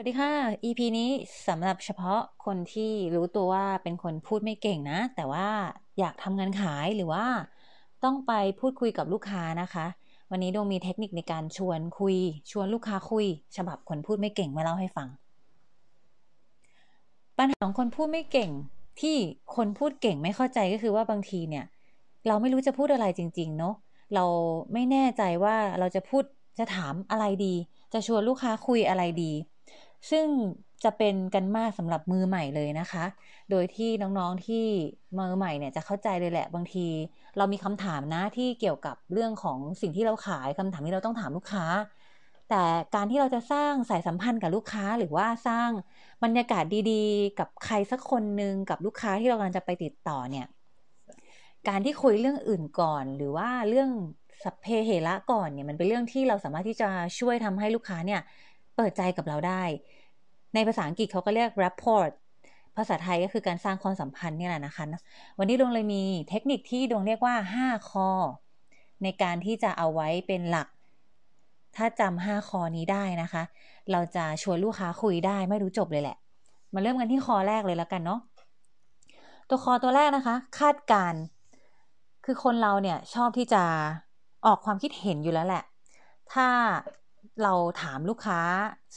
สวัสดีค่ะ EP นี้สำหรับเฉพาะคนที่รู้ตัวว่าเป็นคนพูดไม่เก่งนะ แต่ว่าอยากทำงานขายหรือว่าต้องไปพูดคุยกับลูกค้านะคะ วันนี้โดมีเทคนิคในการชวนคุย ชวนลูกค้าคุย ฉบับคนพูดไม่เก่งมาเล่าให้ฟัง ปัญหาของคนพูดไม่เก่ง ที่คนพูดเก่งไม่เข้าใจก็คือว่าบางทีเนี่ย เราไม่รู้จะพูดอะไรจริง ๆ เนาะเราไม่แน่ใจว่าเราจะพูดจะถามอะไรดี จะชวนลูกค้าคุยอะไรดี ซึ่งจะเป็นกันมากสำหรับมือใหม่เลยนะคะ โดยที่น้องๆที่มือใหม่เนี่ยจะเข้าใจเลยแหละ บางที เรามีคำถามนะที่เกี่ยวกับเรื่องของสิ่งที่เราขายคำถามที่เราต้องถามลูกค้า แต่การที่เราจะสร้างสายสัมพันธ์กับลูกค้าหรือว่าสร้างบรรยากาศดีๆ กับใครสักคนหนึ่งกับลูกค้าที่เรากำลังจะไปติดต่อเนี่ย การที่คุยเรื่องอื่นก่อน หรือว่าเรื่องสัพเพเหระก่อนเนี่ยมันเป็นเรื่องที่เราสามารถที่จะช่วยทำให้ลูกค้าเนี่ย เปิดใจกับเราได้ ในภาษาอังกฤษเขาก็เรียก rapport ภาษาไทยก็คือการสร้างความสัมพันธ์นี่แหละนะคะ วันนี้ดวงเลยมีเทคนิคที่ดวงเรียกว่า 5 คอ ในการที่จะเอาไว้เป็นหลัก ถ้าจำห้าคอนี้ได้นะคะ เราจะชวนลูกค้าคุยได้ไม่รู้จบเลยแหละ มาเริ่มกันที่คอแรกเลยแล้วกันเนาะ ตัวคอตัวแรกนะคะ คาดการคือคนเราเนี่ยชอบที่จะออกความคิดเห็นอยู่แล้วแหละ ถ้า เราถามลูกค้า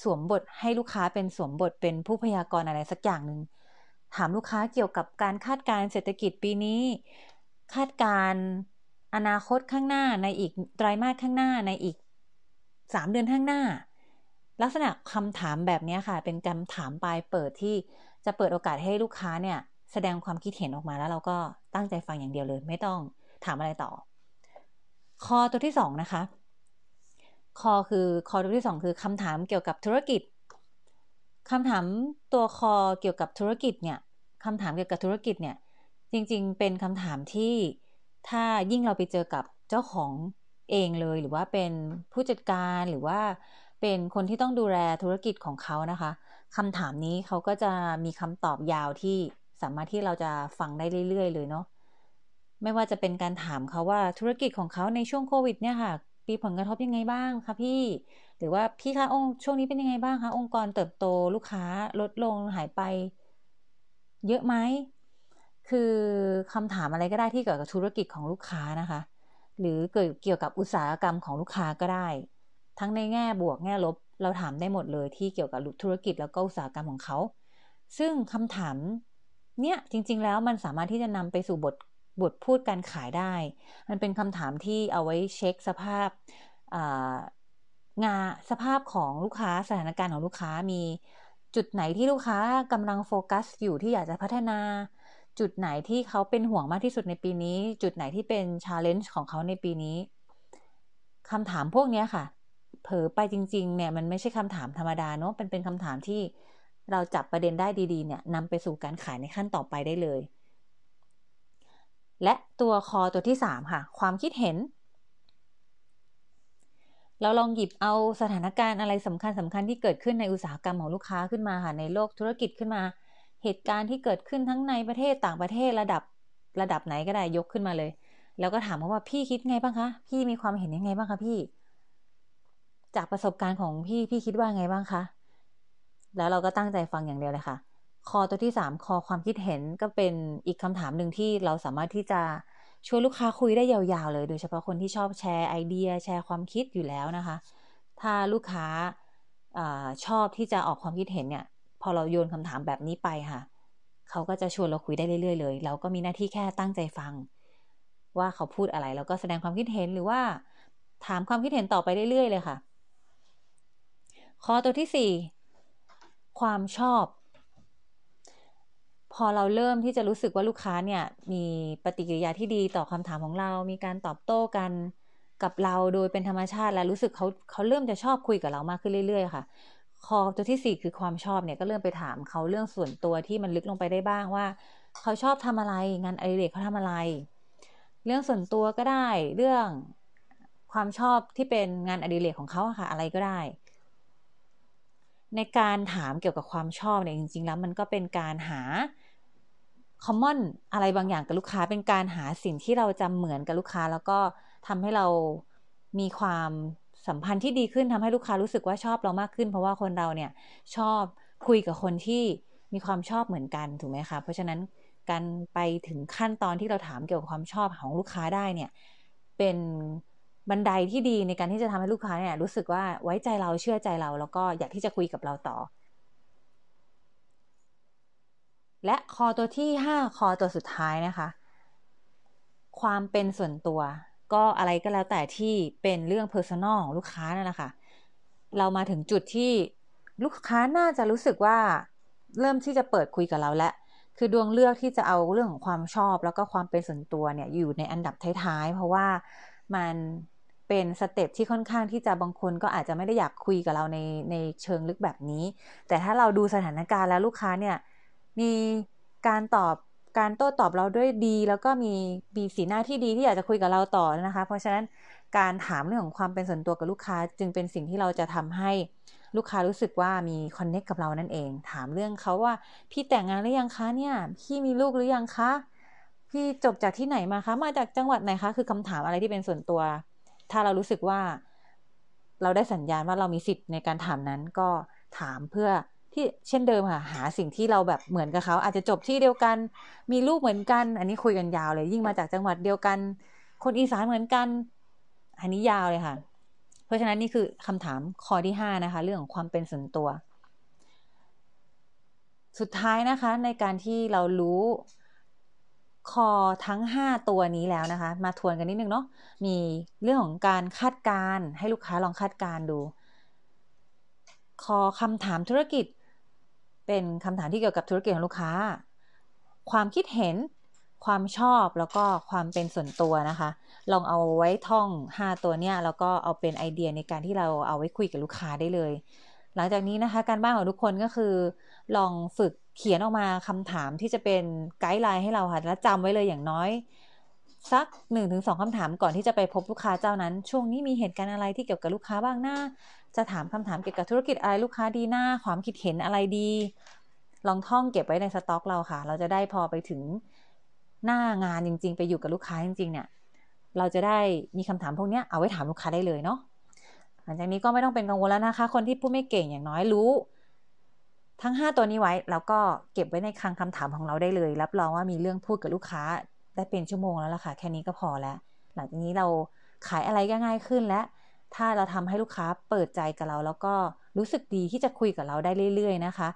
สวมบทให้ลูกค้าเป็นสวมบทเป็นผู้พยากรณ์อะไรสักอย่างหนึ่งถามลูกค้าเกี่ยวกับการคาดการเศรษฐกิจปีนี้ คาดการอนาคตข้างหน้าในอีกไตรมาสข้างหน้าในอีกสามเดือนข้างหน้า ลักษณะคำถามแบบนี้ค่ะ เป็นคำถามปลายเปิดที่จะเปิดโอกาสให้ลูกค้าเนี่ย แสดงความคิดเห็นออกมาแล้วเราก็ตั้งใจฟังอย่างเดียวเลย ไม่ต้องถามอะไรต่อ ข้อตัวที่สองนะคะ คอคือคอตัวที่สองคือคำถามเกี่ยวกับธุรกิจคำถามตัวคอเกี่ยวกับธุรกิจเนี่ยคำถามเกี่ยวกับธุรกิจเนี่ยจริงๆ เป็นคำถามที่ถ้ายิ่งเราไปเจอกับเจ้าของเองเลย หรือว่าเป็นผู้จัดการหรือว่าเป็นคนที่ต้องดูแลธุรกิจของเขานะคะคำถามนี้เขาก็จะมีคำตอบยาวที่สามารถที่เราจะฟังได้เรื่อย ๆ เลยเนาะไม่ว่าจะเป็นการถามเขาว่าธุรกิจของเขาในช่วงโควิดเนี่ยค่ะ มีผลกระทบยังไงบ้างคะพี่ หรือว่าพี่คะองค์ช่วงนี้เป็นยังไงบ้างคะองค์กรเติบโตลูกค้าลดลงหายไป เยอะไหมคือคำถามอะไรก็ได้ที่เกี่ยวกับธุรกิจของลูกค้านะคะ หรือเกิดเกี่ยวกับอุตสาหกรรมของลูกค้าก็ได้ ทั้งในแง่บวกแง่ลบเราถามได้หมดเลยที่เกี่ยวกับธุรกิจแล้วก็อุตสาหกรรมของเขา ซึ่งคำถามเนี่ยจริง ๆ แล้วมันสามารถที่จะนำไปสู่บท บทพูดการขายได้ มันเป็นคำถามที่เอาไว้เช็คสภาพงานสภาพของลูกค้าสถานการณ์ของลูกค้ามีจุดไหนที่ลูกค้ากำลังโฟกัสอยู่ที่อยากจะพัฒนา จุดไหนที่เขาเป็นห่วงมากที่สุดในปีนี้ จุดไหนที่เป็นชาเลนจ์ของเขาในปีนี้คำถามพวกนี้ค่ะ เผลอไปจริง ๆ เนี่ยมันไม่ใช่คำถามธรรมดาเนาะเป็นเป็นคำถามที่เราจับประเด็นได้ดีๆ เนี่ยนำไปสู่การขายในขั้นต่อไปได้เลย และตัวคอตัวที่ 3 ค่ะ ความคิดเห็น เราลองหยิบเอาสถานการณ์อะไรสำคัญสำคัญที่เกิดขึ้นในอุตสาหกรรมของลูกค้าขึ้นมาค่ะในโลกธุรกิจขึ้นมา เหตุการณ์ที่เกิดขึ้นทั้งในประเทศต่างประเทศระดับระดับไหนก็ได้ยกขึ้นมาเลย แล้วก็ถามเขาว่าพี่คิดไงบ้างคะพี่มีความเห็นยังไงบ้างคะพี่ จากประสบการณ์ของพี่พี่คิดว่าไงบ้างคะแล้วเราก็ตั้งใจฟังอย่างเดียวเลยค่ะ คอตัวที่ 3 คอความคิดเห็นก็เป็นอีกคำถามหนึ่งที่เราสามารถที่จะช่วยลูกค้าคุยได้ยาวๆเลย โดยเฉพาะคนที่ชอบแชร์ไอเดีย แชร์ความคิดอยู่แล้วนะคะ ถ้าลูกค้าอชอบที่จะออกความคิดเห็นเนี่ย พอเราโยนคำถามแบบนี้ไปค่ะ เขาก็จะชวนเราคุยได้เรื่อยๆเลย เราก็มีหน้าที่แค่ตั้งใจฟัง ว่าเขาพูดอะไรแล้วก็แสดงความคิดเห็นหรือว่า ถามความคิดเห็นต่อไปเรื่อยๆเลยค่ะ ข้อตัวที่ 4 ความชอบ พอเราเริ่มที่จะรู้สึกว่าลูกค้าเนี่ยมีปฏิกิริยาที่ดีต่อคำถามของเรา มีการตอบโต้กันกับเราโดยเป็นธรรมชาติและรู้สึกเขาเขาเริ่มจะชอบคุยกับเรามากขึ้นเรื่อย ๆ ค่ะ คอตัวที่สี่คือความชอบเนี่ยก็เริ่มไปถามเขาเรื่องส่วนตัวที่มันลึกลงไปได้บ้างว่า เขาชอบทำอะไรงานอดิเรกเขาทำอะไร เรื่องส่วนตัวก็ได้เรื่องความชอบที่เป็นงานอดิเรกของเขาค่ะ อะไรก็ได้ ในการถามเกี่ยวกับความชอบเนี่ยจริง ๆ แล้วมันก็เป็นการหา คอมมอนอะไรบางอย่างกับลูกค้าเป็นการหาสิ่งที่เราจำเหมือนกับลูกค้า แล้วก็ทำให้เรามีความสัมพันธ์ที่ดีขึ้นทำให้ลูกค้ารู้สึกว่าชอบเรามากขึ้น เพราะว่าคนเราเนี่ยชอบคุยกับคนที่มีความชอบเหมือนกันถูกไหมคะเพราะฉะนั้นการไปถึงขั้นตอนที่เราถามเกี่ยวกับความชอบของลูกค้าได้เนี่ยเป็นบันไดที่ดีในการที่จะทำให้ลูกค้าเนี่ยรู้สึกว่าไว้ใจเราเชื่อใจเรา แล้วก็อยากที่จะคุยกับเราต่อ และคอตัวที่ 5 คอตัวสุดท้ายนะคะ ความเป็นส่วนตัว ก็อะไรก็แล้วแต่ที่เป็นเรื่องเพอร์ซันอลของลูกค้านั่นแหละค่ะเรามาถึงจุดที่ลูกค้าน่าจะรู้สึกว่าเริ่มที่จะเปิดคุยกับเราแล้วคือดวงเลือกที่จะเอาเรื่องของความชอบแล้วก็ความเป็นส่วนตัวเนี่ยอยู่ในอันดับท้ายๆ เพราะว่ามันเป็น step ที่ค่อนข้างที่จะบางคนก็อาจจะไม่ได้อยากคุยกับเราในในเชิงลึกแบบนี้ แต่ถ้าเราดูสถานการณ์แล้วลูกค้าเนี่ย มีการตอบการโต้ตอบเราด้วยดี แล้วก็มีมีสีหน้าที่ดีที่อยากจะคุยกับเราต่อนะคะ เพราะฉะนั้นการถามเรื่องของความเป็นส่วนตัวกับลูกค้า จึงเป็นสิ่งที่เราจะทำให้ลูกค้ารู้สึกว่ามี connect กับเรานั่นเอง ถามเรื่องเขาว่า พี่แต่งงานหรือยังคะเนี่ยพี่มีลูกหรือยังคะพี่จบจากที่ไหนมาคะมาจากจังหวัดไหนคะคือคำถามอะไรที่เป็นส่วนตัว ถ้าเรารู้สึกว่า เราได้สัญญาณว่าเรามีสิทธิ์ในการถามนั้นก็ถามเพื่อ ที่เช่นเดิมค่ะหาสิ่งที่เราแบบเหมือนกับเขาอาจจะจบที่เดียวกัน มีลูกเหมือนกัน อันนี้คุยกันยาวเลยยิ่งมาจากจังหวัดเดียวกัน คนอีสานเหมือนกัน อันนี้ยาวเลยค่ะ เพราะฉะนั้นนี่คือคำถามข้อที่5นะคะ เรื่องของความเป็นส่วนตัว สุดท้ายนะคะในการที่เรารู้คอทั้ง 5 ตัวนี้แล้วนะคะ มาทวนกันนิดนึงเนาะมีเรื่องของการคาดการให้ลูกค้าลองคาดการดูคอคำถามธุรกิจ เป็นคำถามที่เกี่ยวกับธุรกิจของลูกค้า ความคิดเห็นความชอบแล้วก็ความเป็นส่วนตัวนะคะ ลองเอาไว้ท่อง 5 ตัวเนี้ยแล้วก็เอาเป็นไอเดียในการที่เราเอาไว้คุยกับลูกค้าได้เลย หลังจากนี้นะคะ การบ้านของทุกคนก็คือ ลองฝึกเขียนออกมาคำถามที่จะเป็นไกด์ไลน์ให้เราค่ะและจำไว้เลยอย่างน้อย สัก1นถึงสคำถามก่อนที่จะไปพบลูกค้าเจ้านั้น ช่วงนี้มีเหตุการณ์อะไรที่เกี่ยวกับลูกค้าบ้างหน้า จะถามคำถามเกี่ยวกับธุรกิจอะไรลูกค้าดีหน้า ความคิดเห็นอะไรดี ลองท่องเก็บไว้ในสต็อกเราค่ะ เราจะได้พอไปถึงหน้างานจริง ๆ ไปอยู่กับลูกค้าจริง ๆ เนี่ย เราจะได้มีคำถามพวกนี้เอาไว้ถามลูกค้าได้เลยเนาะหลังจากนี้ก็ไม่ต้องเป็นกังวลแล้วนะคะ คนที่พูดไม่เก่งอย่างน้อยรู้ ทั้ง 5 ตัวนี้ไว้ แล้วก็เก็บไว้ในคลังคำถามของเราได้เลย รับรองว่ามีเรื่องพูดกับลูกค้า ได้เป็นชั่วโมงแล้วล่ะค่ะแค่นี้ก็พอแล้ว หลังจากนี้เราขายอะไรก็ง่ายขึ้นและ ถ้าเราทำให้ลูกค้าเปิดใจกับเรา แล้วก็รู้สึกดีที่จะคุยกับเราได้เรื่อย ๆ นะคะ